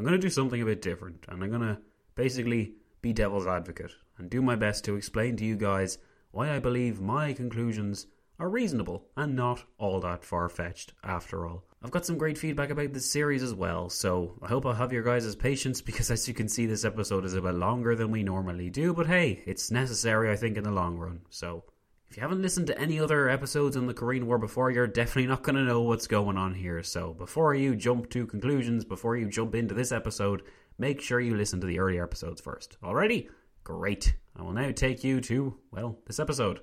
I'm going to do something a bit different, and I'm going to basically be devil's advocate and do my best to explain to you guys why I believe my conclusions are reasonable and not all that far fetched after all. I've got some great feedback about this series as well, so I hope I'll have your guys' patience because as you can see, this episode is a bit longer than we normally do, but hey, it's necessary, I think, in the long run. So if you haven't listened to any other episodes on the Korean War before, you're definitely not going to know what's going on here. So before you jump to conclusions, before you jump into this episode, make sure you listen to the earlier episodes first. Alrighty? Great. I will now take you to, well, this episode.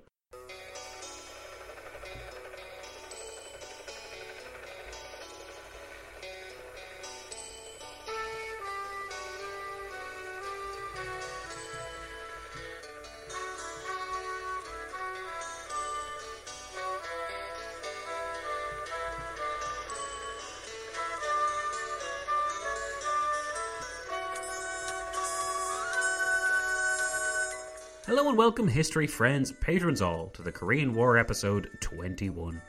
Welcome, history friends, patrons all, to the Korean War episode 21.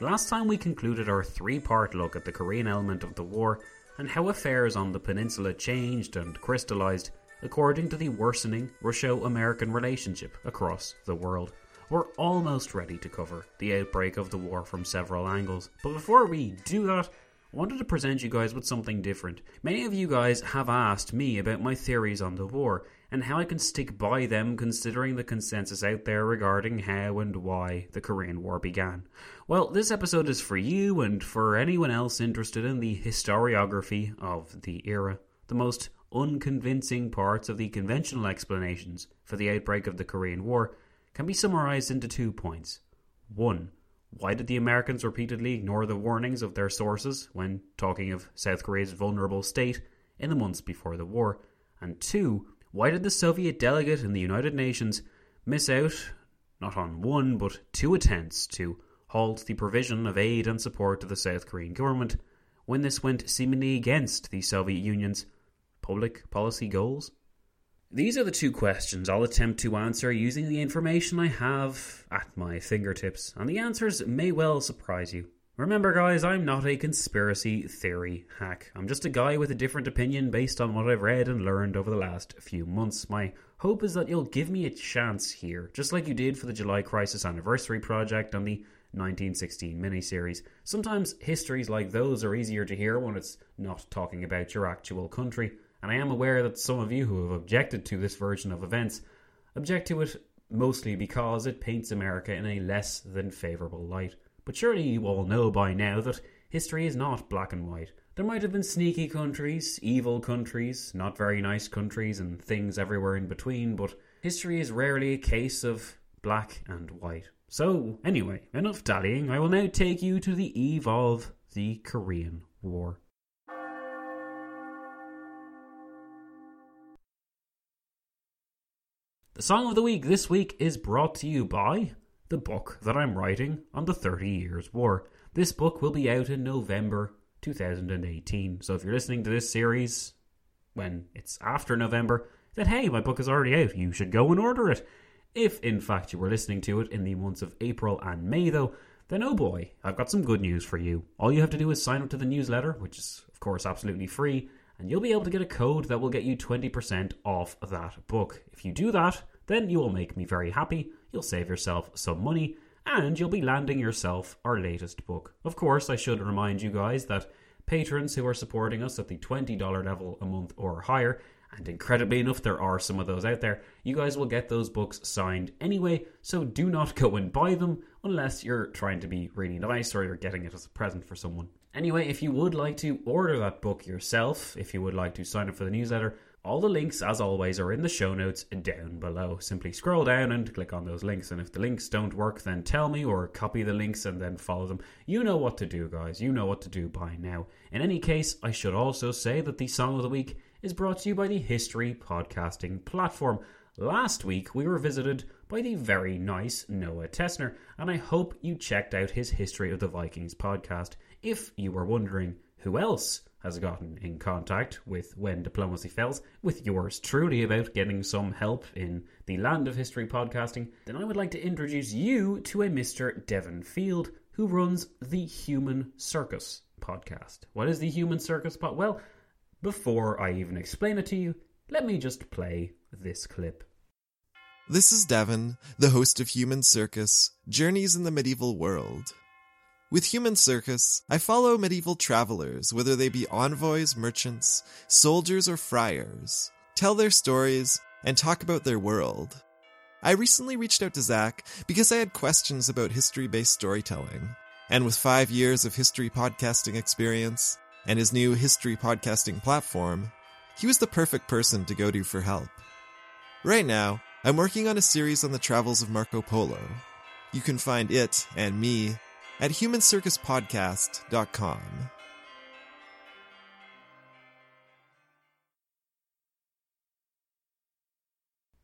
Last time we concluded our three part look at the Korean element of the war and how affairs on the peninsula changed and crystallized according to the worsening Russo American relationship across the world. We're almost ready to cover the outbreak of the war from several angles, but before we do that, wanted to present you guys with something different. Many of you guys have asked me about my theories on the war, and how I can stick by them considering the consensus out there regarding how and why the Korean War began. Well, this episode is for you and for anyone else interested in the historiography of the era. The most unconvincing parts of the conventional explanations for the outbreak of the Korean War can be summarized into two points. One, why did the Americans repeatedly ignore the warnings of their sources when talking of South Korea's vulnerable state in the months before the war? And two, why did the Soviet delegate in the United Nations miss out not on one but two attempts to halt the provision of aid and support to the South Korean government when this went seemingly against the Soviet Union's public policy goals? These are the two questions I'll attempt to answer using the information I have at my fingertips, and the answers may well surprise you. Remember, guys, I'm not a conspiracy theory hack. I'm just a guy with a different opinion based on what I've read and learned over the last few months. My hope is that you'll give me a chance here, just like you did for the July Crisis Anniversary Project and the 1916 miniseries. Sometimes histories like those are easier to hear when it's not talking about your actual country, and I am aware that some of you who have objected to this version of events object to it mostly because it paints America in a less than favourable light. But surely you all know by now that history is not black and white. There might have been sneaky countries, evil countries, not very nice countries, and things everywhere in between, but history is rarely a case of black and white. So, anyway, enough dallying. I will now take you to the eve of the Korean War. The song of the week this week is brought to you by the book that I'm writing on the Thirty Years' War. This book will be out in November 2018. So if you're listening to this series when it's after November, then hey, my book is already out. You should go and order it. If in fact you were listening to it in the months of April and May, though, then oh boy, I've got some good news for you. All you have to do is sign up to the newsletter, which is of course absolutely free, and you'll be able to get a code that will get you 20% off that book. If you do that, then you will make me very happy, you'll save yourself some money, and you'll be landing yourself our latest book. Of course, I should remind you guys that patrons who are supporting us at the $20 level a month or higher, and incredibly enough, there are some of those out there, you guys will get those books signed anyway, so do not go and buy them unless you're trying to be really nice or you're getting it as a present for someone. Anyway, if you would like to order that book yourself, if you would like to sign up for the newsletter, all the links, as always, are in the show notes down below. Simply scroll down and click on those links. And if the links don't work, then tell me or copy the links and then follow them. You know what to do, guys. You know what to do by now. In any case, I should also say that the song of the week is brought to you by the History Podcasting Platform. Last week, we were visited by the very nice Noah Tetzner, and I hope you checked out his History of the Vikings podcast. If you were wondering who else has gotten in contact with When Diplomacy Fails, with yours truly about getting some help in the land of history podcasting, then I would like to introduce you to a Mr. Devon Field who runs the Human Circus podcast. What is the Human Circus pod? Well, before I even explain it to you, let me just play this clip. This is Devon, the host of Human Circus Journeys in the Medieval World. With Human Circus, I follow medieval travelers, whether they be envoys, merchants, soldiers, or friars, tell their stories, and talk about their world. I recently reached out to Zach because I had questions about history based storytelling. And with five years of history podcasting experience and his new history podcasting platform, he was the perfect person to go to for help. Right now, I'm working on a series on the travels of Marco Polo. You can find it and me at humancircuspodcast.com.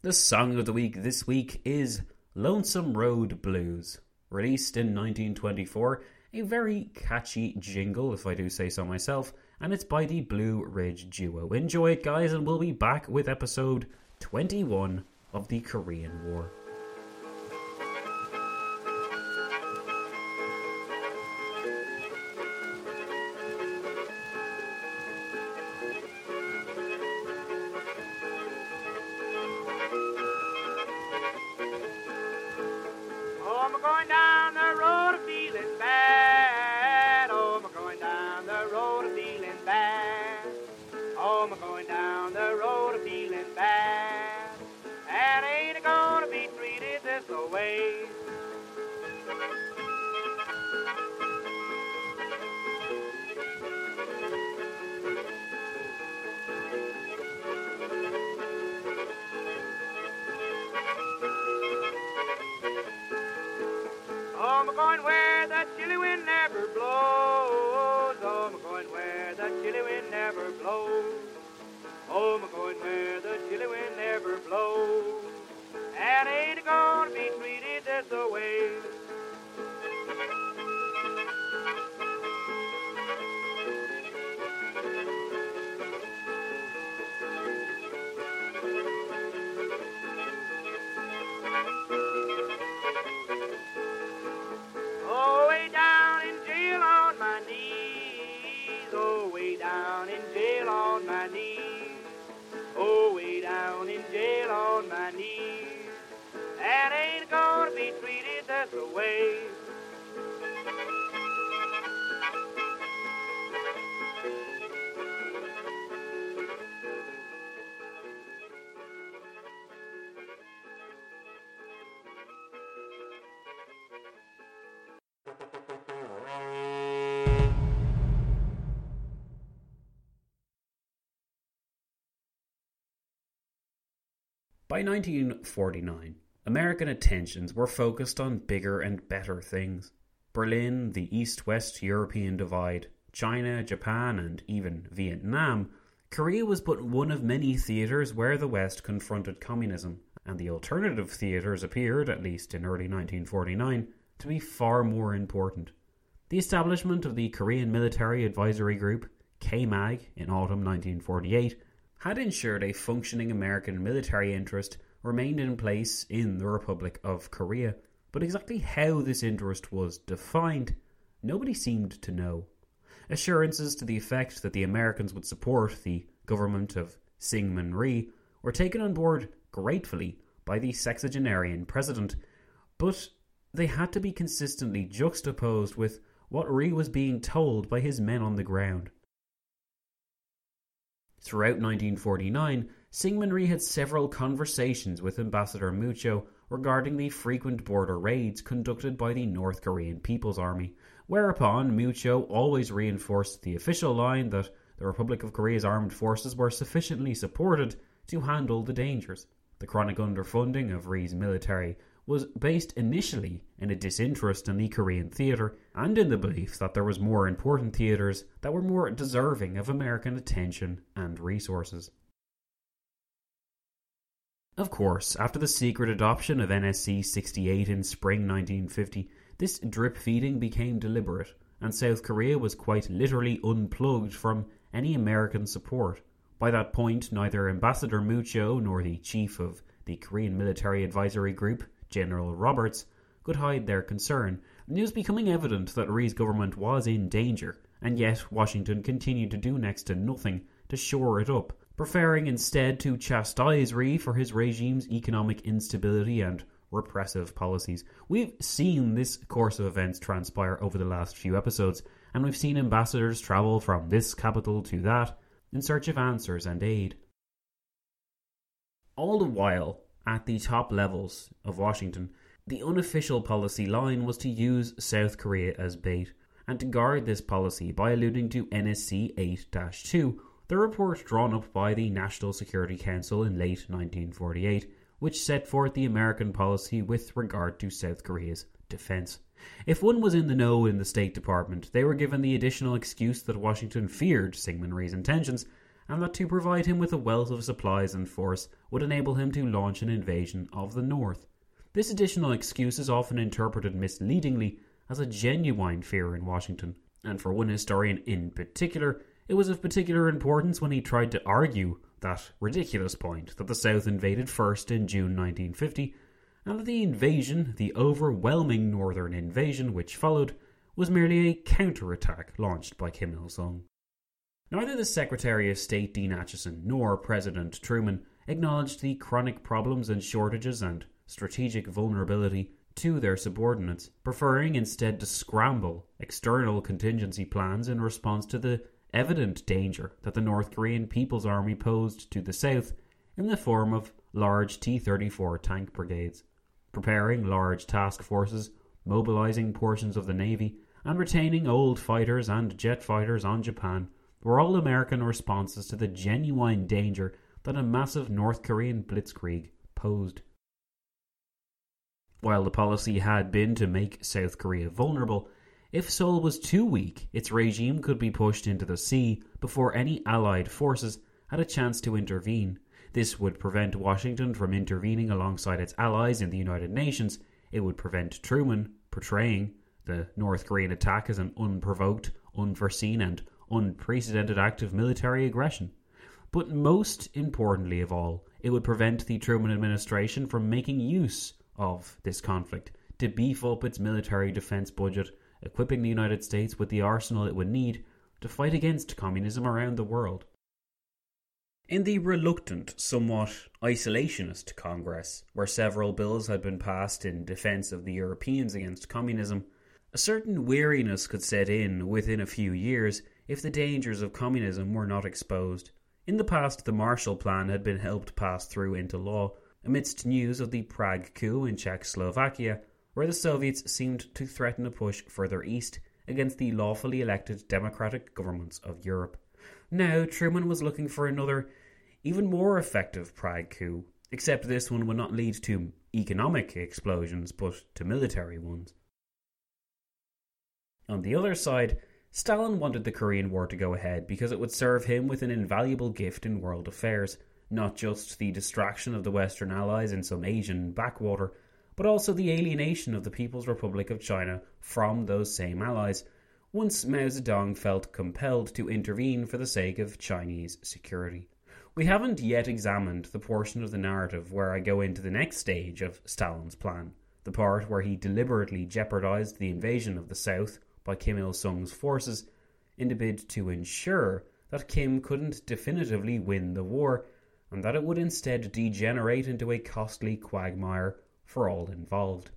The song of the week this week is Lonesome Road Blues. Released in 1924, a very catchy jingle, if I do say so myself, and it's by the Blue Ridge Duo. Enjoy it, guys, and we'll be back with episode 21 of the Korean War. Oh, I'm going where the chilly wind never blows. Oh, I'm going where the chilly wind never blows. Oh, I'm going where the chilly wind never blows. By 1949, American attentions were focused on bigger and better things. Berlin, the East West European divide, China, Japan, and even Vietnam, Korea was but one of many theatres where the West confronted communism, and the alternative theatres appeared, at least in early 1949, to be far more important. The establishment of the Korean Military Advisory Group, KMAG, in autumn 1948, had ensured a functioning American military interest remained in place in the Republic of Korea. But exactly how this interest was defined, nobody seemed to know. Assurances to the effect that the Americans would support the government of Syngman Rhee were taken on board gratefully by the sexagenarian president, but they had to be consistently juxtaposed with what Rhee was being told by his men on the ground. Throughout 1949, Syngman Rhee had several conversations with Ambassador Muccio regarding the frequent border raids conducted by the North Korean People's Army, whereupon Muccio always reinforced the official line that the Republic of Korea's armed forces were sufficiently supported to handle the dangers. The chronic underfunding of Rhee's military was based initially in a disinterest in the Korean theatre and in the belief that there was more important theatres that were more deserving of American attention and resources. Of course, after the secret adoption of NSC 68 in spring 1950, this drip feeding became deliberate, and South Korea was quite literally unplugged from any American support. By that point, neither Ambassador Muccio nor the chief of the Korean Military Advisory Group, General Roberts, could hide their concern, and it was becoming evident that Rhee's government was in danger, and yet Washington continued to do next to nothing to shore it up, preferring instead to chastise Rhee for his regime's economic instability and repressive policies. We've seen this course of events transpire over the last few episodes, and we've seen ambassadors travel from this capital to that in search of answers and aid. All the while, at the top levels of Washington, the unofficial policy line was to use South Korea as bait, and to guard this policy by alluding to NSC 8 2, the report drawn up by the National Security Council in late 1948, which set forth the American policy with regard to South Korea's defense. If one was in the know in the State Department, they were given the additional excuse that Washington feared Syngman Rhee's intentions, and that to provide him with a wealth of supplies and force would enable him to launch an invasion of the North. This additional excuse is often interpreted misleadingly as a genuine fear in Washington, and for one historian in particular, it was of particular importance when he tried to argue that ridiculous point that the South invaded first in June 1950, and that the invasion, the overwhelming northern invasion which followed, was merely a counterattack launched by Kim Il sung. Neither the Secretary of State Dean Acheson nor President Truman acknowledged the chronic problems and shortages and strategic vulnerability to their subordinates, preferring instead to scramble external contingency plans in response to the evident danger that the North Korean People's Army posed to the south in the form of large T 34 tank brigades, preparing large task forces, mobilizing portions of the Navy, and retaining old fighters and jet fighters on Japan were all American responses to the genuine danger that a massive North Korean blitzkrieg posed. While the policy had been to make South Korea vulnerable, if Seoul was too weak, its regime could be pushed into the sea before any Allied forces had a chance to intervene. This would prevent Washington from intervening alongside its allies in the United Nations. It would prevent Truman portraying the North Korean attack as an unprovoked, unforeseen, and unprecedented act of military aggression. But most importantly of all, it would prevent the Truman administration from making use of this conflict to beef up its military defense budget equipping the United States with the arsenal it would need to fight against communism around the world. In the reluctant, somewhat isolationist Congress, where several bills had been passed in defence of the Europeans against communism, a certain weariness could set in within a few years if the dangers of communism were not exposed. In the past, the Marshall Plan had been helped pass through into law amidst news of the Prague coup in Czechoslovakia, where the Soviets seemed to threaten a push further east against the lawfully elected democratic governments of Europe. Now, Truman was looking for another, even more effective Prague coup, except this one would not lead to economic explosions, but to military ones. On the other side, Stalin wanted the Korean War to go ahead because it would serve him with an invaluable gift in world affairs, not just the distraction of the Western Allies in some Asian backwater, but also the alienation of the People's Republic of China from those same allies, once Mao Zedong felt compelled to intervene for the sake of Chinese security. We haven't yet examined the portion of the narrative where I go into the next stage of Stalin's plan, the part where he deliberately jeopardized the invasion of the South by Kim Il sung's forces in the bid to ensure that Kim couldn't definitively win the war and that it would instead degenerate into a costly quagmire for all involved.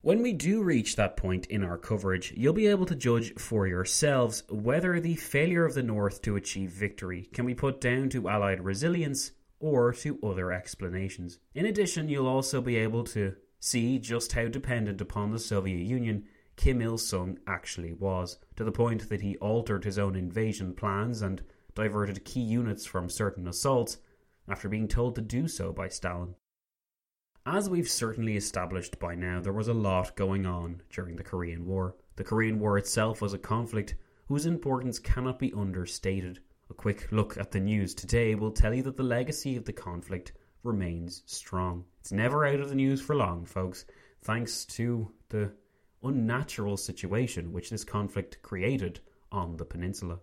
When we do reach that point in our coverage, you'll be able to judge for yourselves whether the failure of the North to achieve victory can be put down to Allied resilience or to other explanations. In addition, you'll also be able to See just how dependent upon the Soviet Union Kim Il sung actually was, to the point that he altered his own invasion plans and diverted key units from certain assaults after being told to do so by Stalin. As we've certainly established by now, there was a lot going on during the Korean War. The Korean War itself was a conflict whose importance cannot be understated. A quick look at the news today will tell you that the legacy of the conflict remains strong. It's never out of the news for long, folks, thanks to the unnatural situation which this conflict created on the peninsula.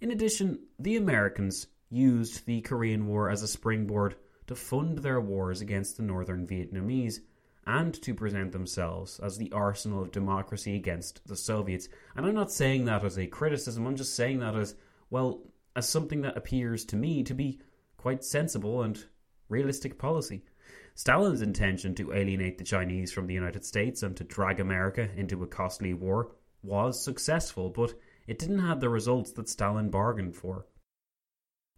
In addition, the Americans used the Korean War as a springboard to fund their wars against the northern Vietnamese and to present themselves as the arsenal of democracy against the Soviets. And I'm not saying that as a criticism, I'm just saying that as, well, as something that appears to me to be quite sensible and realistic policy. Stalin's intention to alienate the Chinese from the United States and to drag America into a costly war was successful, but it didn't have the results that Stalin bargained for.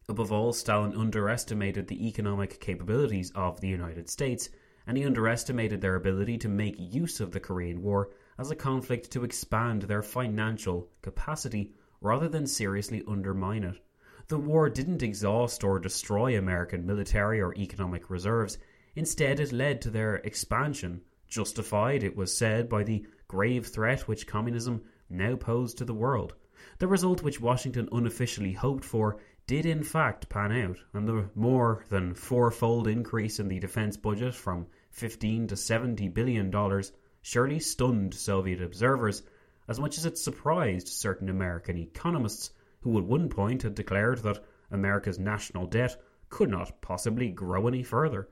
Above all, Stalin underestimated the economic capabilities of the United States, and he underestimated their ability to make use of the Korean War as a conflict to expand their financial capacity rather than seriously undermine it. The war didn't exhaust or destroy American military or economic reserves. Instead, it led to their expansion, justified, it was said, by the grave threat which communism now posed to the world. The result which Washington unofficially hoped for did in fact pan out, and the more than fourfold increase in the defense budget from 15 to 70 billion dollars surely stunned Soviet observers as much as it surprised certain American economists who at one point had declared that America's national debt could not possibly grow any further.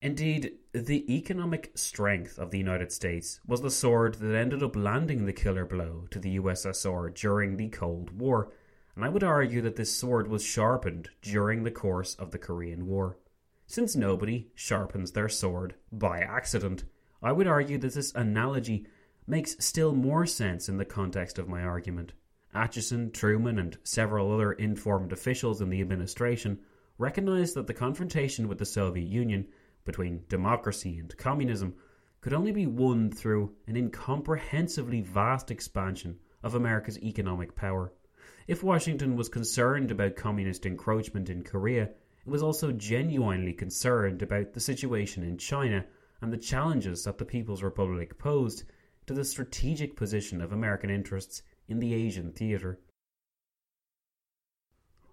Indeed, the economic strength of the United States was the sword that ended up landing the killer blow to the USSR during the Cold War, and I would argue that this sword was sharpened during the course of the Korean War. Since nobody sharpens their sword by accident, I would argue that this analogy makes still more sense in the context of my argument. Acheson, Truman, and several other informed officials in the administration recognized that the confrontation with the Soviet Union between democracy and communism could only be won through an incomprehensibly vast expansion of America's economic power. If Washington was concerned about communist encroachment in Korea, it was also genuinely concerned about the situation in China and the challenges that the People's Republic posed to the strategic position of American interests in the Asian theatre.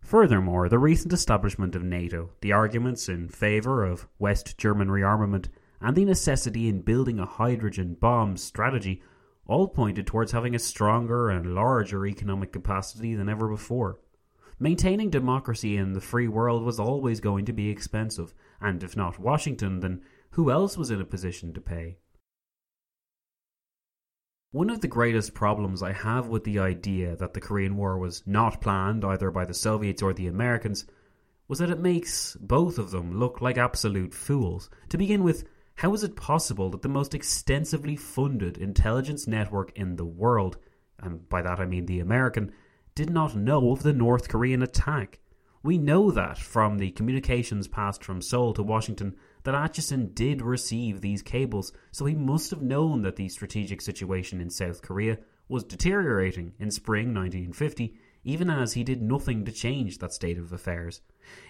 Furthermore, the recent establishment of NATO, the arguments in favour of West German rearmament, and the necessity in building a hydrogen bomb strategy all pointed towards having a stronger and larger economic capacity than ever before. Maintaining democracy in the free world was always going to be expensive, and if not Washington, then who else was in a position to pay? One of the greatest problems I have with the idea that the Korean War was not planned either by the Soviets or the Americans was that it makes both of them look like absolute fools. To begin with, how is it possible that the most extensively funded intelligence network in the world, and by that I mean the American, did not know of the North Korean attack? We know that from the communications passed from Seoul to Washington that Acheson did receive these cables, so he must have known that the strategic situation in South Korea was deteriorating in spring 1950, even as he did nothing to change that state of affairs.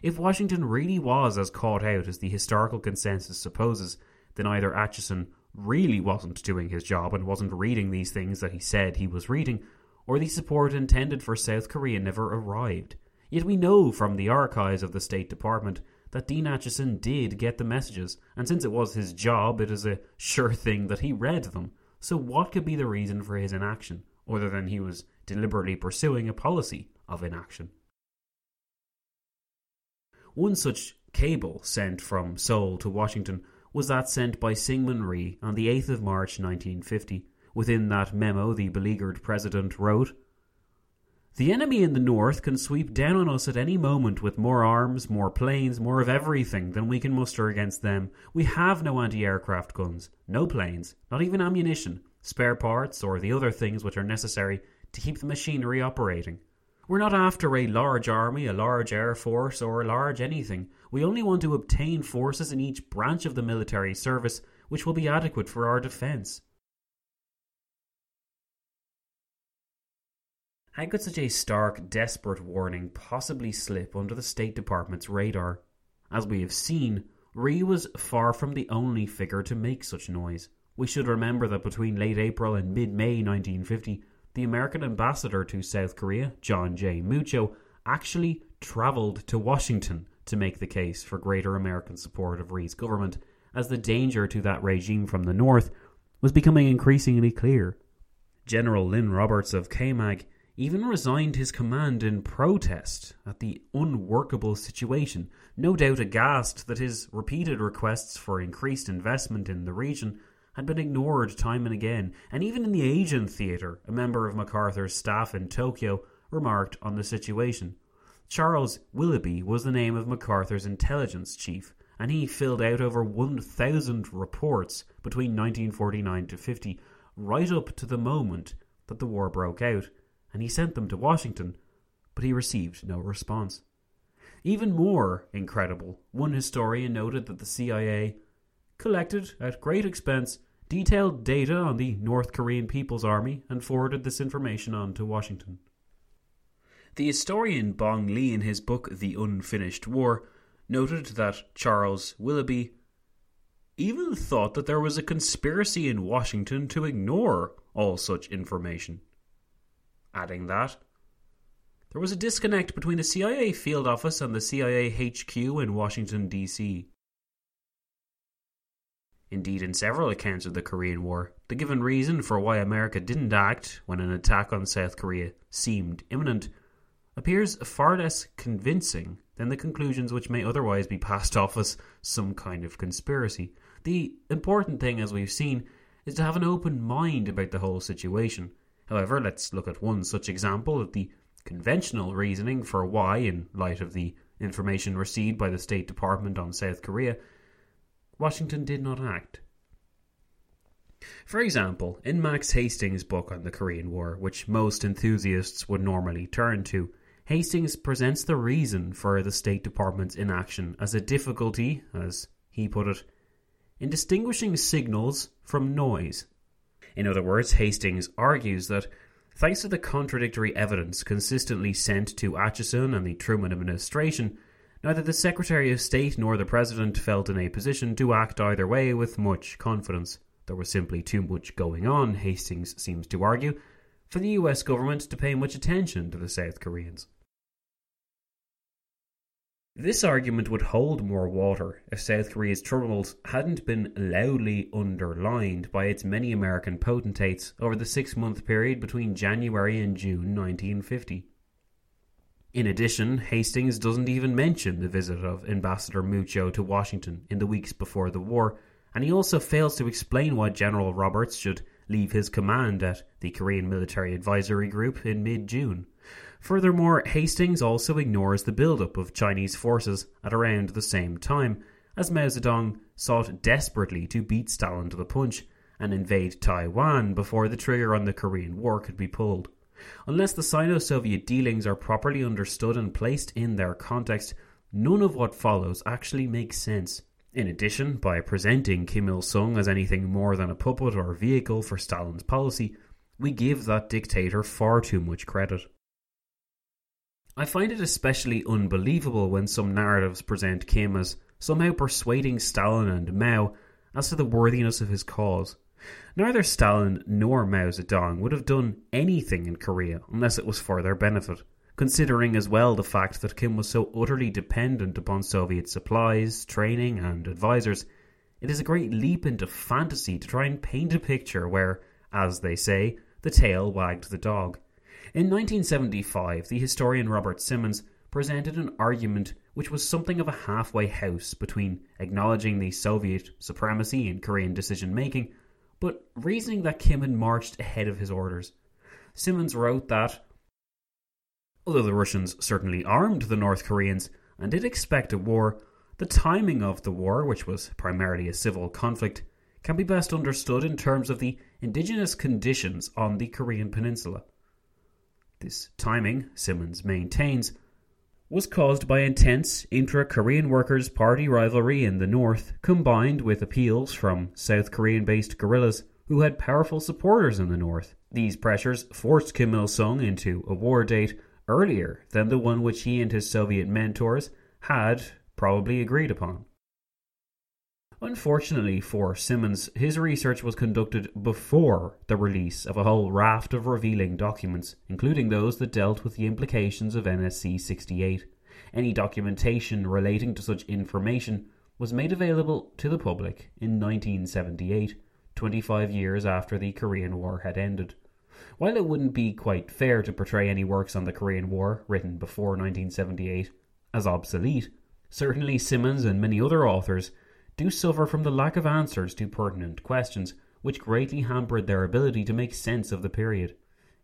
If Washington really was as caught out as the historical consensus supposes, then either Acheson really wasn't doing his job and wasn't reading these things that he said he was reading, or the support intended for South Korea never arrived. Yet we know from the archives of the State Department that Dean Acheson did get the messages, and since it was his job, it is a sure thing that he read them. So, what could be the reason for his inaction, other than he was deliberately pursuing a policy of inaction? One such cable sent from Seoul to Washington was that sent by Syngman Rhee on the 8th of March 1950. Within that memo, the beleaguered president wrote, the enemy in the north can sweep down on us at any moment with more arms, more planes, more of everything than we can muster against them. We have no anti aircraft guns, no planes, not even ammunition, spare parts, or the other things which are necessary to keep the machinery operating. We're not after a large army, a large air force, or a large anything. We only want to obtain forces in each branch of the military service which will be adequate for our defence. How could such a stark, desperate warning possibly slip under the State Department's radar? As we have seen, Rhee was far from the only figure to make such noise. We should remember that between late April and mid May 1950, the American ambassador to South Korea, John J. Muccio, actually travelled to Washington to make the case for greater American support of Rhee's government, as the danger to that regime from the north was becoming increasingly clear. General Lynn Roberts of KMAG even resigned his command in protest at the unworkable situation, no doubt aghast that his repeated requests for increased investment in the region had been ignored time and again, and even in the Asian theatre, a member of MacArthur's staff in Tokyo remarked on the situation. Charles Willoughby was the name of MacArthur's intelligence chief, and he filled out over 1,000 reports between 1949 to 50, right up to the moment that the war broke out and he sent them to Washington, but he received no response. Even more incredible, one historian noted that the CIA collected, at great expense, detailed data on the North Korean People's Army and forwarded this information on to Washington. The historian Bong Lee, in his book The Unfinished War, noted that Charles Willoughby even thought that there was a conspiracy in Washington to ignore all such information adding that there was a disconnect between the CIA field office and the CIA HQ in Washington, D.C. Indeed, in several accounts of the Korean War, the given reason for why America didn't act when an attack on South Korea seemed imminent appears far less convincing than the conclusions which may otherwise be passed off as some kind of conspiracy. The important thing, as we've seen, is to have an open mind about the whole situation However, let's look at one such example of the conventional reasoning for why, in light of the information received by the State Department on South Korea, Washington did not act. For example, in Max Hastings' book on the Korean War, which most enthusiasts would normally turn to, Hastings presents the reason for the State Department's inaction as a difficulty, as he put it, in distinguishing signals from noise. In other words, Hastings argues that thanks to the contradictory evidence consistently sent to Acheson and the Truman administration, neither the Secretary of State nor the President felt in a position to act either way with much confidence. There was simply too much going on, Hastings seems to argue, for the US government to pay much attention to the South Koreans. This argument would hold more water if South Korea's troubles hadn't been loudly underlined by its many American potentates over the six month period between January and June 1950. In addition, Hastings doesn't even mention the visit of Ambassador Muccio to Washington in the weeks before the war, and he also fails to explain why General Roberts should leave his command at the Korean Military Advisory Group in mid June. Furthermore, Hastings also ignores the buildup of Chinese forces at around the same time, as Mao Zedong sought desperately to beat Stalin to the punch and invade Taiwan before the trigger on the Korean War could be pulled. Unless the Sino Soviet dealings are properly understood and placed in their context, none of what follows actually makes sense. In addition, by presenting Kim Il sung as anything more than a puppet or vehicle for Stalin's policy, we give that dictator far too much credit. I find it especially unbelievable when some narratives present Kim as somehow persuading Stalin and Mao as to the worthiness of his cause. Neither Stalin nor Mao Zedong would have done anything in Korea unless it was for their benefit, considering as well the fact that Kim was so utterly dependent upon Soviet supplies, training, and advisors. It is a great leap into fantasy to try and paint a picture where, as they say, the tail wagged the dog. In 1975, the historian Robert Simmons presented an argument which was something of a halfway house between acknowledging the Soviet supremacy in Korean decision making, but reasoning that Kim had marched ahead of his orders. Simmons wrote that, although the Russians certainly armed the North Koreans and did expect a war, the timing of the war, which was primarily a civil conflict, can be best understood in terms of the indigenous conditions on the Korean peninsula. This timing, Simmons maintains, was caused by intense intra Korean Workers' Party rivalry in the north, combined with appeals from South Korean based guerrillas who had powerful supporters in the north. These pressures forced Kim Il sung into a war date earlier than the one which he and his Soviet mentors had probably agreed upon. Unfortunately for Simmons, his research was conducted before the release of a whole raft of revealing documents, including those that dealt with the implications of NSC 68. Any documentation relating to such information was made available to the public in 1978, 25 years after the Korean War had ended. While it wouldn't be quite fair to portray any works on the Korean War written before 1978 as obsolete, certainly Simmons and many other authors do suffer from the lack of answers to pertinent questions, which greatly hampered their ability to make sense of the period.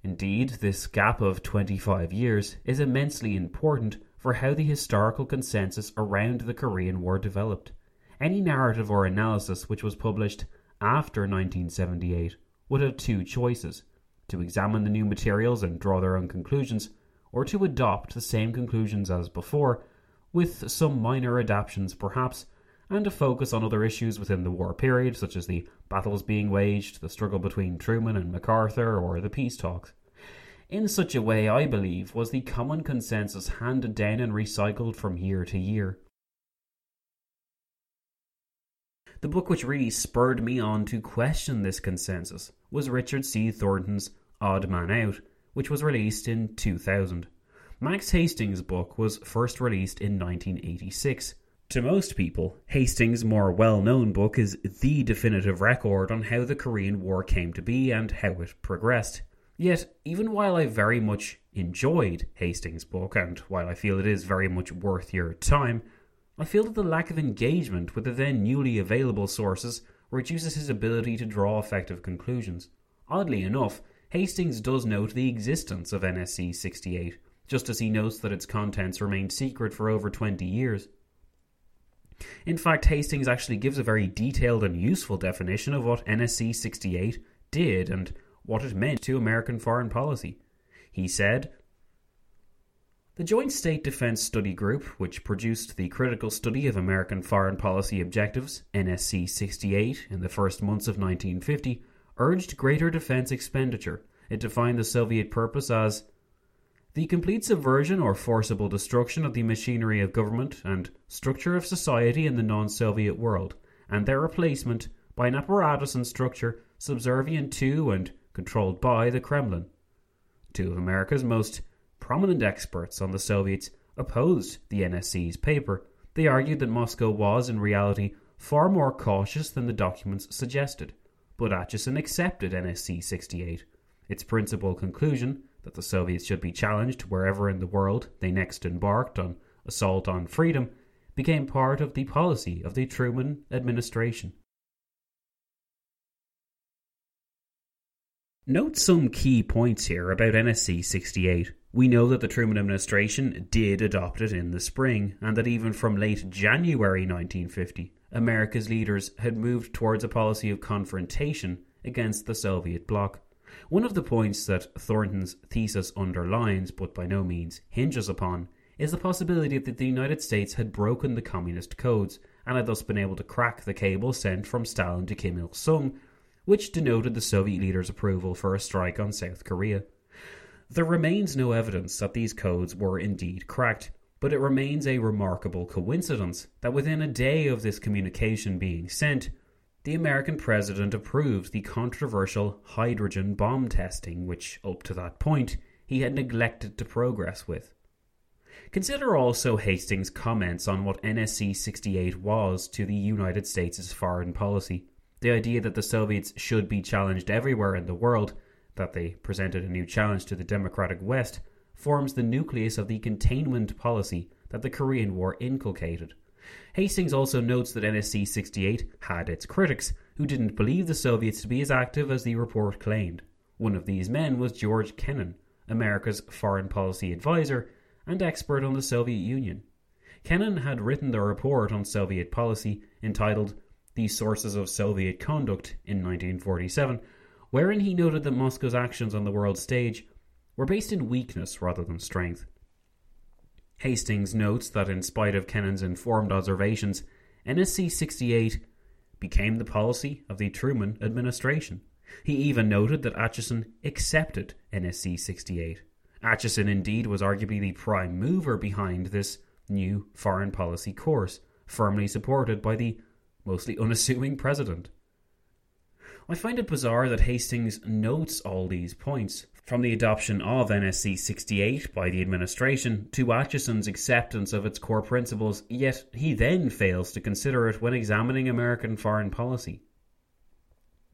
Indeed, this gap of 25 years is immensely important for how the historical consensus around the Korean War developed. Any narrative or analysis which was published after 1978 would have two choices to examine the new materials and draw their own conclusions, or to adopt the same conclusions as before, with some minor adaptations perhaps, and to focus on other issues within the war period, such as the battles being waged, the struggle between Truman and MacArthur, or the peace talks. In such a way, I believe, was the common consensus handed down and recycled from year to year. The book which really spurred me on to question this consensus was Richard C. Thornton's Odd Man Out, which was released in 2000. Max Hastings' book was first released in 1986 to most people, Hastings' more well known book is the definitive record on how the Korean War came to be and how it progressed. Yet, even while I very much enjoyed Hastings' book, and while I feel it is very much worth your time, I feel that the lack of engagement with the then newly available sources reduces his ability to draw effective conclusions. Oddly enough, Hastings does note the existence of NSC 68, just as he notes that its contents remained secret for over 20 years. In fact, Hastings actually gives a very detailed and useful definition of what NSC 68 did and what it meant to American foreign policy. He said, the Joint State Defense Study Group, which produced the Critical Study of American Foreign Policy Objectives, NSC 68, in the first months of 1950, urged greater defense expenditure. It defined the Soviet purpose as the complete subversion or forcible destruction of the machinery of government and structure of society in the non Soviet world, and their replacement by an apparatus and structure subservient to and controlled by the Kremlin. Two of America's most prominent experts on the Soviets opposed the NSC's paper. They argued that Moscow was, in reality, far more cautious than the documents suggested. But Acheson accepted NSC 68. Its principal conclusion that the Soviets should be challenged wherever in the world they next embarked on assault on freedom became part of the policy of the Truman administration. Note some key points here about NSC 68. We know that the Truman administration did adopt it in the spring, and that even from late January 1950, America's leaders had moved towards a policy of confrontation against the Soviet bloc. One of the points that Thornton's thesis underlines, but by no means hinges upon, is the possibility that the United States had broken the communist codes and had thus been able to crack the cable sent from Stalin to Kim Il sung, which denoted the Soviet leaders' approval for a strike on South Korea. There remains no evidence that these codes were indeed cracked, but it remains a remarkable coincidence that within a day of this communication being sent, the American president approved the controversial hydrogen bomb testing, which, up to that point, he had neglected to progress with. Consider also Hastings' comments on what NSC 68 was to the United States' foreign policy. The idea that the Soviets should be challenged everywhere in the world, that they presented a new challenge to the democratic West, forms the nucleus of the containment policy that the Korean War inculcated. Hastings also notes that NSC 68 had its critics, who didn't believe the Soviets to be as active as the report claimed. One of these men was George Kennan, America's foreign policy advisor and expert on the Soviet Union. Kennan had written the report on Soviet policy entitled The Sources of Soviet Conduct in 1947, wherein he noted that Moscow's actions on the world stage were based in weakness rather than strength. Hastings notes that in spite of Kennan's informed observations, NSC 68 became the policy of the Truman administration. He even noted that Acheson accepted NSC 68. Acheson indeed was arguably the prime mover behind this new foreign policy course, firmly supported by the mostly unassuming president. I find it bizarre that Hastings notes all these points, from the adoption of NSC 68 by the administration to Acheson's acceptance of its core principles, yet he then fails to consider it when examining American foreign policy.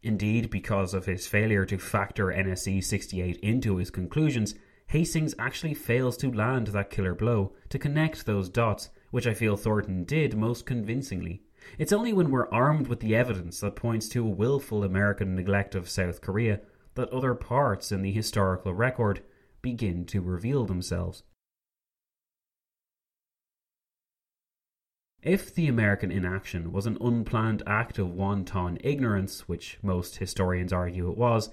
Indeed, because of his failure to factor NSC 68 into his conclusions, Hastings actually fails to land that killer blow, to connect those dots, which I feel Thornton did most convincingly. It's only when we're armed with the evidence that points to a willful American neglect of South Korea that other parts in the historical record begin to reveal themselves. If the American inaction was an unplanned act of wanton ignorance, which most historians argue it was,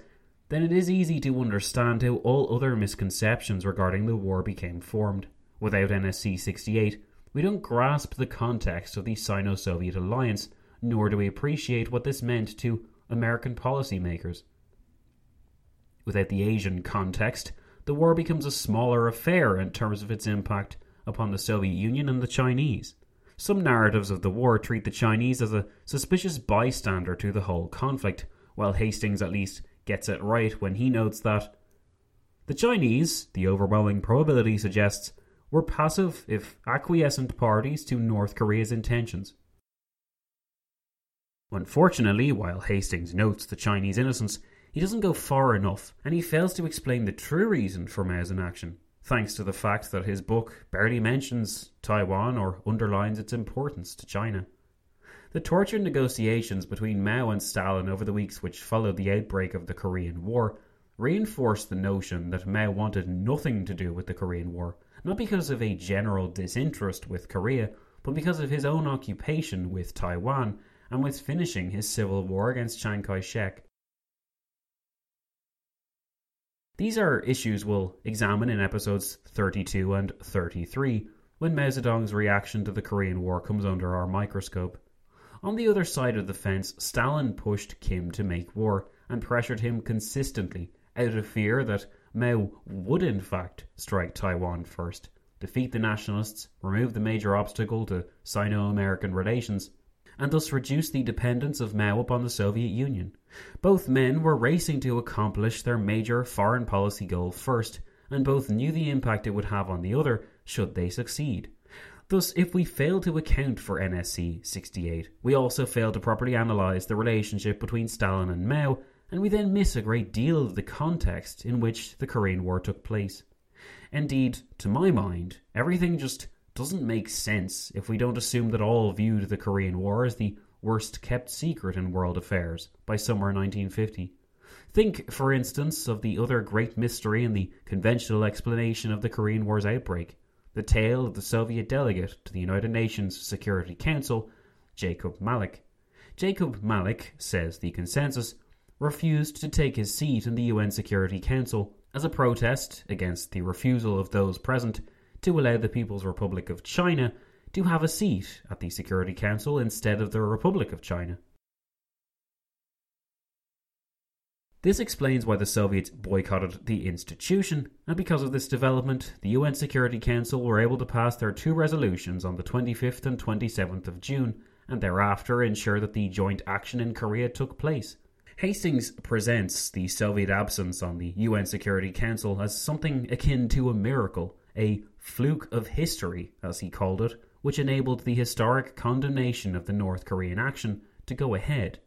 then it is easy to understand how all other misconceptions regarding the war became formed. Without NSC 68, we don't grasp the context of the Sino Soviet alliance, nor do we appreciate what this meant to American policymakers. Without the Asian context, the war becomes a smaller affair in terms of its impact upon the Soviet Union and the Chinese. Some narratives of the war treat the Chinese as a suspicious bystander to the whole conflict, while Hastings at least gets it right when he notes that the Chinese, the overwhelming probability suggests, were passive, if acquiescent parties to North Korea's intentions. Unfortunately, while Hastings notes the Chinese innocence, he doesn't go far enough, and he fails to explain the true reason for Mao's inaction, thanks to the fact that his book barely mentions Taiwan or underlines its importance to China. The tortured negotiations between Mao and Stalin over the weeks which followed the outbreak of the Korean War reinforced the notion that Mao wanted nothing to do with the Korean War, not because of a general disinterest with Korea, but because of his own occupation with Taiwan and with finishing his civil war against Chiang Kai shek. These are issues we'll examine in episodes 32 and 33 when Mao Zedong's reaction to the Korean War comes under our microscope. On the other side of the fence, Stalin pushed Kim to make war and pressured him consistently out of fear that Mao would in fact strike Taiwan first, defeat the nationalists, remove the major obstacle to Sino American relations, and thus reduce the dependence of Mao upon the Soviet Union. Both men were racing to accomplish their major foreign policy goal first, and both knew the impact it would have on the other should they succeed. Thus, if we fail to account for NSC 68, we also fail to properly analyse the relationship between Stalin and Mao, and we then miss a great deal of the context in which the Korean War took place. Indeed, to my mind, everything just doesn't make sense if we don't assume that all viewed the Korean War as the worst kept secret in world affairs by summer 1950. Think, for instance, of the other great mystery in the conventional explanation of the Korean War's outbreak the tale of the Soviet delegate to the United Nations Security Council, Jacob Malik. Jacob Malik, says the consensus, refused to take his seat in the UN Security Council as a protest against the refusal of those present to allow the People's Republic of China to have a seat at the Security Council instead of the Republic of China. This explains why the Soviets boycotted the institution, and because of this development, the UN Security Council were able to pass their two resolutions on the 25th and 27th of June, and thereafter ensure that the joint action in Korea took place. Hastings presents the Soviet absence on the UN Security Council as something akin to a miracle, a fluke of history, as he called it, which enabled the historic condemnation of the North Korean action to go ahead.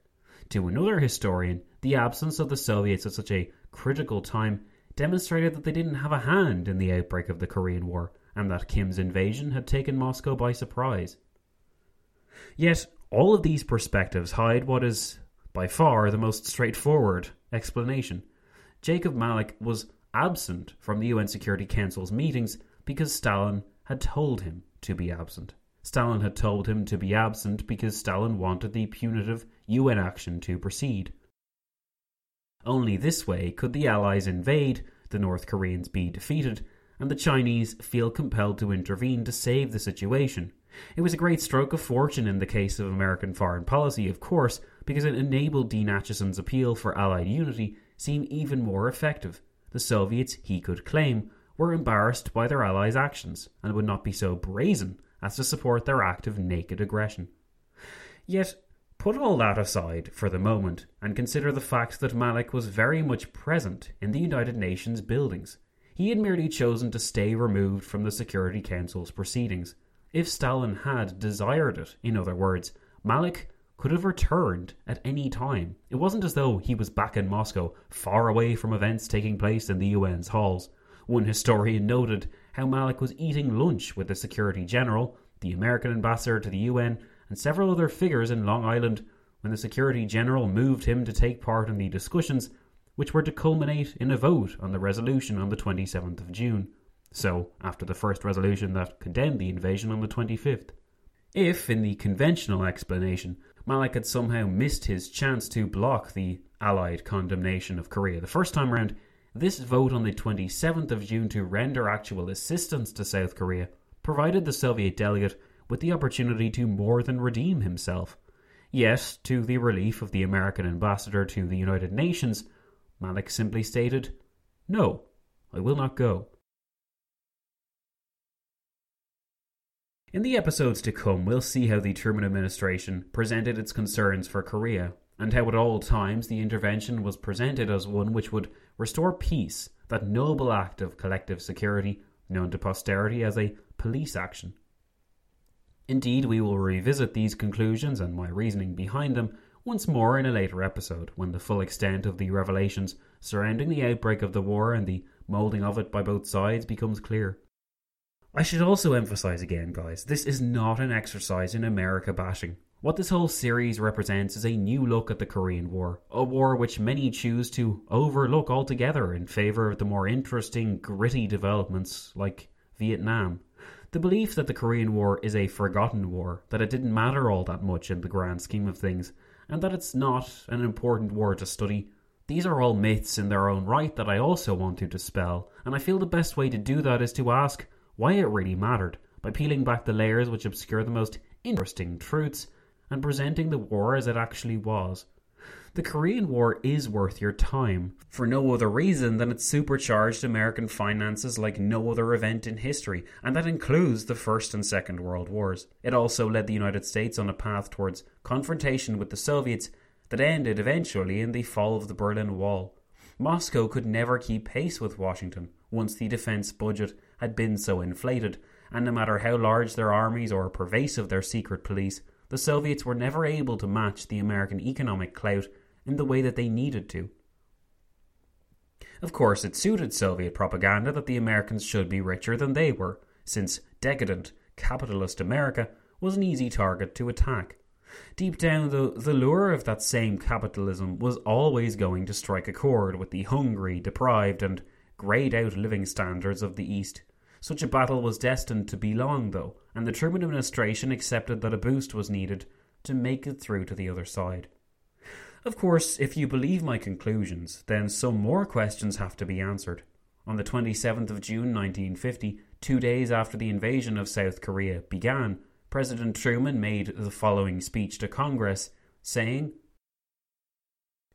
To another historian, the absence of the Soviets at such a critical time demonstrated that they didn't have a hand in the outbreak of the Korean War and that Kim's invasion had taken Moscow by surprise. Yet, all of these perspectives hide what is, by far, the most straightforward explanation. Jacob Malik was absent from the UN Security Council's meetings because Stalin had told him to be absent. Stalin had told him to be absent because Stalin wanted the punitive UN action to proceed. Only this way could the Allies invade, the North Koreans be defeated, and the Chinese feel compelled to intervene to save the situation. It was a great stroke of fortune in the case of American foreign policy, of course, because it enabled Dean Acheson's appeal for Allied unity seem even more effective. The Soviets, he could claim, were embarrassed by their allies' actions and would not be so brazen as to support their act of naked aggression. Yet Put all that aside for the moment and consider the fact that Malik was very much present in the United Nations buildings. He had merely chosen to stay removed from the Security Council's proceedings. If Stalin had desired it, in other words, Malik could have returned at any time. It wasn't as though he was back in Moscow, far away from events taking place in the UN's halls. One historian noted how Malik was eating lunch with the Security General, the American ambassador to the UN, and several other figures in Long Island when the Security General moved him to take part in the discussions, which were to culminate in a vote on the resolution on the 27th of June. So, after the first resolution that condemned the invasion on the 25th. If, in the conventional explanation, Malik had somehow missed his chance to block the Allied condemnation of Korea the first time round, this vote on the 27th of June to render actual assistance to South Korea provided the Soviet delegate with the opportunity to more than redeem himself. Yet, to the relief of the American ambassador to the United Nations, Malik simply stated, No, I will not go. In the episodes to come, we'll see how the Truman administration presented its concerns for Korea, and how at all times the intervention was presented as one which would restore peace, that noble act of collective security known to posterity as a police action. Indeed, we will revisit these conclusions and my reasoning behind them once more in a later episode, when the full extent of the revelations surrounding the outbreak of the war and the moulding of it by both sides becomes clear. I should also emphasize again, guys, this is not an exercise in America bashing. What this whole series represents is a new look at the Korean War, a war which many choose to overlook altogether in favour of the more interesting, gritty developments like Vietnam. The belief that the Korean War is a forgotten war, that it didn't matter all that much in the grand scheme of things, and that it's not an important war to study, these are all myths in their own right that I also want to dispel, and I feel the best way to do that is to ask why it really mattered, by peeling back the layers which obscure the most interesting truths, and presenting the war as it actually was. The Korean War is worth your time, for no other reason than it supercharged American finances like no other event in history, and that includes the First and Second World Wars. It also led the United States on a path towards confrontation with the Soviets that ended eventually in the fall of the Berlin Wall. Moscow could never keep pace with Washington once the defense budget had been so inflated, and no matter how large their armies or pervasive their secret police, the Soviets were never able to match the American economic clout in the way that they needed to. Of course, it suited Soviet propaganda that the Americans should be richer than they were, since decadent, capitalist America was an easy target to attack. Deep down, though, the lure of that same capitalism was always going to strike a chord with the hungry, deprived, and greyed out living standards of the East. Such a battle was destined to be long, though, and the Truman administration accepted that a boost was needed to make it through to the other side. Of course, if you believe my conclusions, then some more questions have to be answered. On the 27th of June 1950, two days after the invasion of South Korea began, President Truman made the following speech to Congress, saying,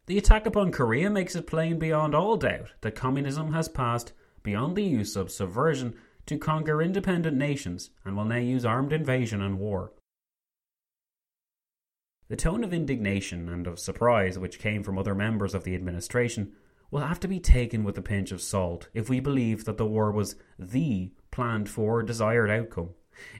The attack upon Korea makes it plain beyond all doubt that communism has passed beyond the use of subversion to conquer independent nations and will now use armed invasion and war. The tone of indignation and of surprise which came from other members of the administration will have to be taken with a pinch of salt if we believe that the war was the planned for desired outcome.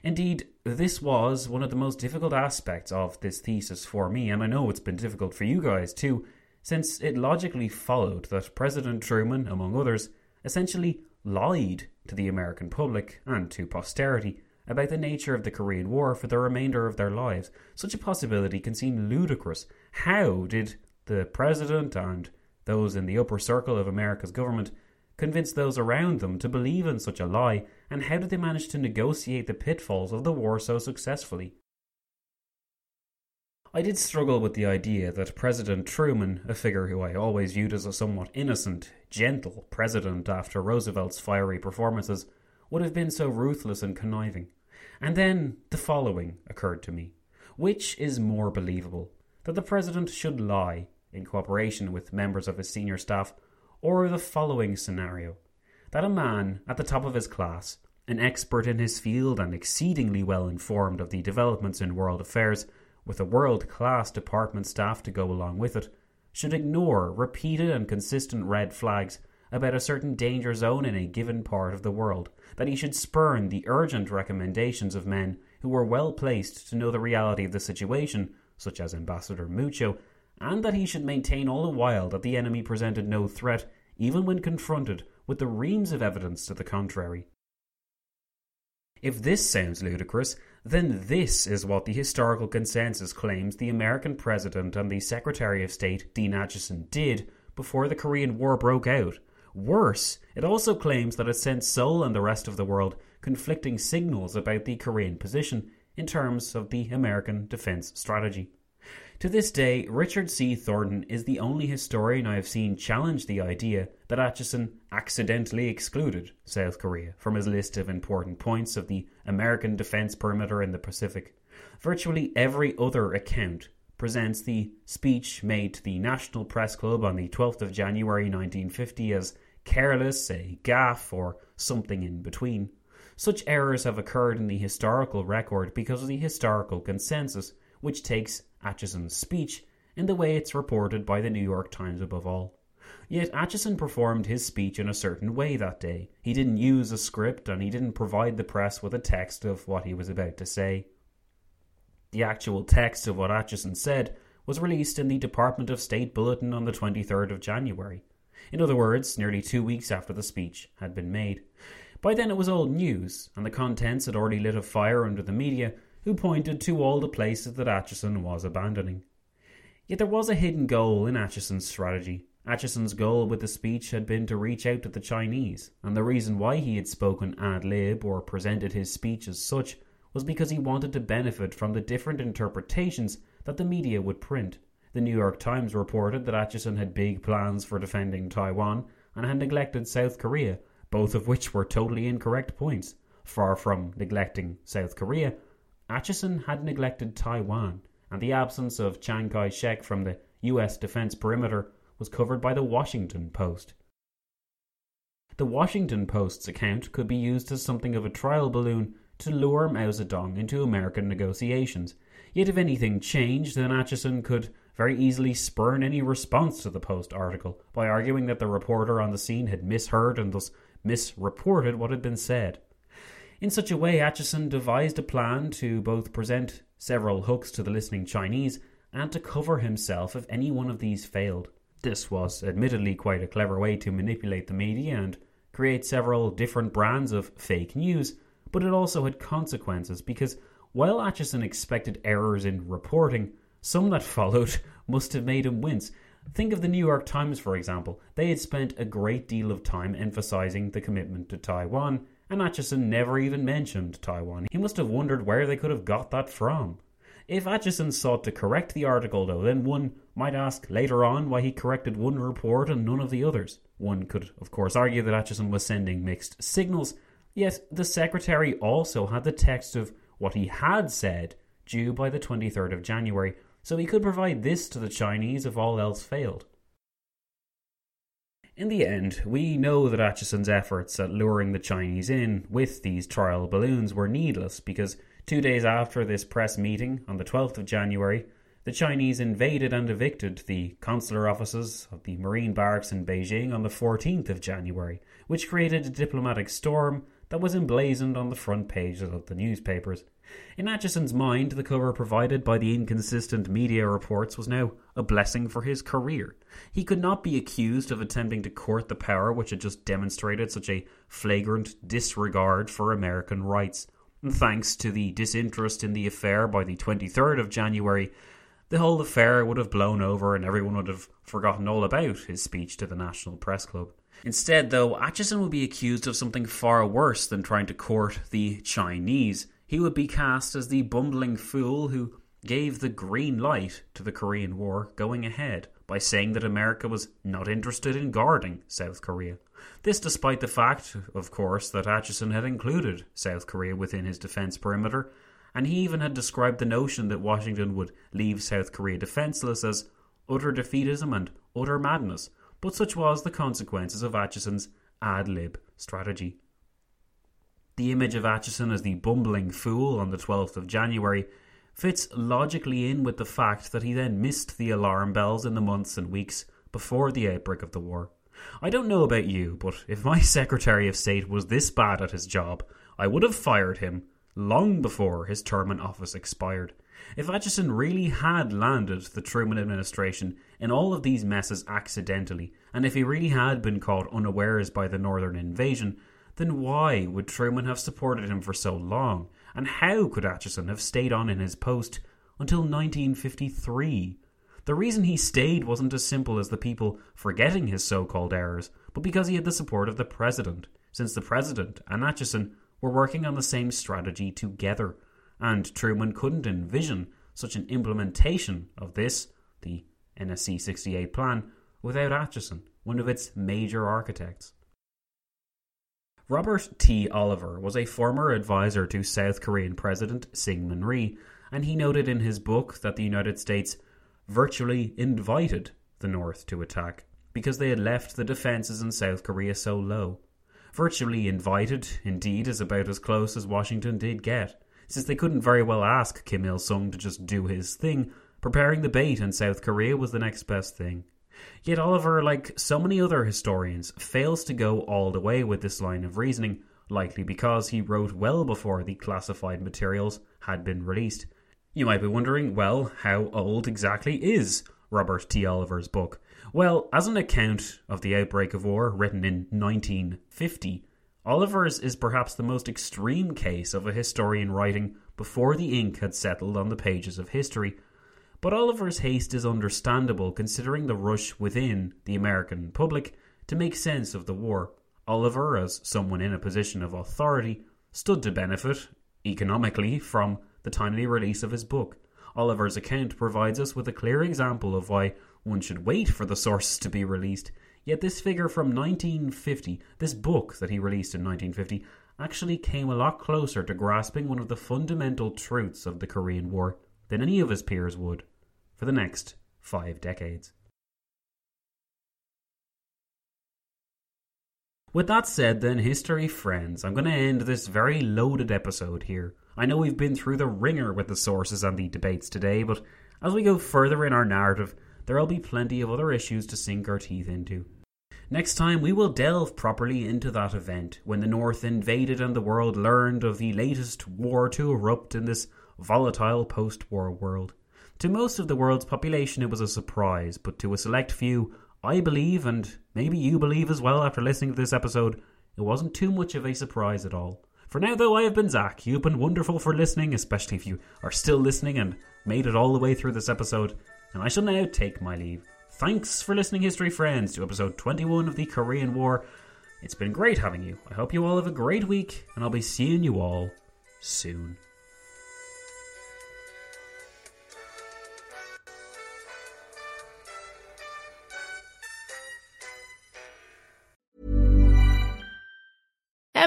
Indeed, this was one of the most difficult aspects of this thesis for me, and I know it's been difficult for you guys too, since it logically followed that President Truman, among others, essentially lied to the American public and to posterity about the nature of the Korean War for the remainder of their lives. Such a possibility can seem ludicrous. How did the President and those in the upper circle of America's government convince those around them to believe in such a lie, and how did they manage to negotiate the pitfalls of the war so successfully? I did struggle with the idea that President Truman, a figure who I always viewed as a somewhat innocent, gentle president after Roosevelt's fiery performances, would have been so ruthless and conniving. And then the following occurred to me. Which is more believable? That the president should lie, in cooperation with members of his senior staff, or the following scenario that a man at the top of his class, an expert in his field and exceedingly well informed of the developments in world affairs, with a world class department staff to go along with it, should ignore repeated and consistent red flags about a certain danger zone in a given part of the world, that he should spurn the urgent recommendations of men who were well placed to know the reality of the situation, such as Ambassador Muccio, and that he should maintain all the while that the enemy presented no threat, even when confronted with the reams of evidence to the contrary. If this sounds ludicrous, then this is what the historical consensus claims the American President and the Secretary of State, Dean Acheson, did before the Korean War broke out. Worse, it also claims that it sent Seoul and the rest of the world conflicting signals about the Korean position in terms of the American defense strategy. To this day, Richard C. Thornton is the only historian I have seen challenge the idea that Acheson accidentally excluded South Korea from his list of important points of the American defense perimeter in the Pacific. Virtually every other account presents the speech made to the National Press Club on the 12th of January 1950 as careless, a gaffe, or something in between. Such errors have occurred in the historical record because of the historical consensus, which takes Acheson's speech in the way it's reported by the New York Times above all. Yet Acheson performed his speech in a certain way that day. He didn't use a script and he didn't provide the press with a text of what he was about to say. The actual text of what Acheson said was released in the Department of State Bulletin on the 23rd of January. In other words, nearly two weeks after the speech had been made. By then it was old news, and the contents had already lit a fire under the media who pointed to all the places that Acheson was abandoning. Yet there was a hidden goal in Acheson's strategy. Acheson's goal with the speech had been to reach out to the Chinese, and the reason why he had spoken ad lib or presented his speech as such was because he wanted to benefit from the different interpretations that the media would print. The New York Times reported that Acheson had big plans for defending Taiwan and had neglected South Korea, both of which were totally incorrect points. Far from neglecting South Korea, Acheson had neglected Taiwan, and the absence of Chiang Kai shek from the US defense perimeter was covered by the Washington Post. The Washington Post's account could be used as something of a trial balloon to lure Mao Zedong into American negotiations. Yet if anything changed, then Acheson could very easily spurn any response to the Post article by arguing that the reporter on the scene had misheard and thus misreported what had been said. In such a way, Acheson devised a plan to both present several hooks to the listening Chinese and to cover himself if any one of these failed. This was admittedly quite a clever way to manipulate the media and create several different brands of fake news, but it also had consequences because While Acheson expected errors in reporting, some that followed must have made him wince. Think of the New York Times, for example. They had spent a great deal of time emphasizing the commitment to Taiwan, and Acheson never even mentioned Taiwan. He must have wondered where they could have got that from. If Acheson sought to correct the article, though, then one might ask later on why he corrected one report and none of the others. One could, of course, argue that Acheson was sending mixed signals, yet the secretary also had the text of what he had said due by the 23rd of January, so he could provide this to the Chinese if all else failed. In the end, we know that Acheson's efforts at luring the Chinese in with these trial balloons were needless because two days after this press meeting, on the 12th of January, the Chinese invaded and evicted the consular offices of the Marine barracks in Beijing on the 14th of January, which created a diplomatic storm that was emblazoned on the front pages of the newspapers. In Acheson's mind, the cover provided by the inconsistent media reports was now a blessing for his career. He could not be accused of attempting to court the power which had just demonstrated such a flagrant disregard for American rights. And thanks to the disinterest in the affair by the 23rd of January, the whole affair would have blown over and everyone would have forgotten all about his speech to the National Press Club. Instead, though, Acheson would be accused of something far worse than trying to court the Chinese. He would be cast as the bumbling fool who gave the green light to the Korean War going ahead by saying that America was not interested in guarding South Korea. This despite the fact, of course, that Acheson had included South Korea within his defense perimeter, and he even had described the notion that Washington would leave South Korea defenseless as utter defeatism and utter madness, but such was the consequences of Acheson's ad lib strategy. The image of Acheson as the bumbling fool on the 12th of January fits logically in with the fact that he then missed the alarm bells in the months and weeks before the outbreak of the war. I don't know about you, but if my Secretary of State was this bad at his job, I would have fired him long before his term in office expired. If Acheson really had landed the Truman administration in all of these messes accidentally, and if he really had been caught unawares by the northern invasion, then why would Truman have supported him for so long? And how could Acheson have stayed on in his post until 1953? The reason he stayed wasn't as simple as the people forgetting his so called errors, but because he had the support of the president, since the president and Acheson were working on the same strategy together, and Truman couldn't envision such an implementation of this, the NSC 68 plan, without Acheson, one of its major architects. Robert T. Oliver was a former advisor to South Korean President Syngman Rhee, and he noted in his book that the United States virtually invited the North to attack because they had left the defences in South Korea so low. Virtually invited, indeed, is about as close as Washington did get, since they couldn't very well ask Kim Il sung to just do his thing. Preparing the bait in South Korea was the next best thing. Yet Oliver, like so many other historians, fails to go all the way with this line of reasoning, likely because he wrote well before the classified materials had been released. You might be wondering, well, how old exactly is Robert T. Oliver's book? Well, as an account of the outbreak of war written in 1950, Oliver's is perhaps the most extreme case of a historian writing before the ink had settled on the pages of history, but Oliver's haste is understandable considering the rush within the American public to make sense of the war. Oliver, as someone in a position of authority, stood to benefit, economically, from the timely release of his book. Oliver's account provides us with a clear example of why one should wait for the sources to be released. Yet this figure from 1950, this book that he released in 1950, actually came a lot closer to grasping one of the fundamental truths of the Korean War than any of his peers would for the next five decades. With that said, then, history friends, I'm going to end this very loaded episode here. I know we've been through the ringer with the sources and the debates today, but as we go further in our narrative, there'll be plenty of other issues to sink our teeth into. Next time, we will delve properly into that event when the North invaded and the world learned of the latest war to erupt in this volatile post war world. To most of the world's population, it was a surprise, but to a select few, I believe, and maybe you believe as well after listening to this episode, it wasn't too much of a surprise at all. For now, though, I have been Zach. You've been wonderful for listening, especially if you are still listening and made it all the way through this episode. And I shall now take my leave. Thanks for listening, history friends, to episode 21 of the Korean War. It's been great having you. I hope you all have a great week, and I'll be seeing you all soon.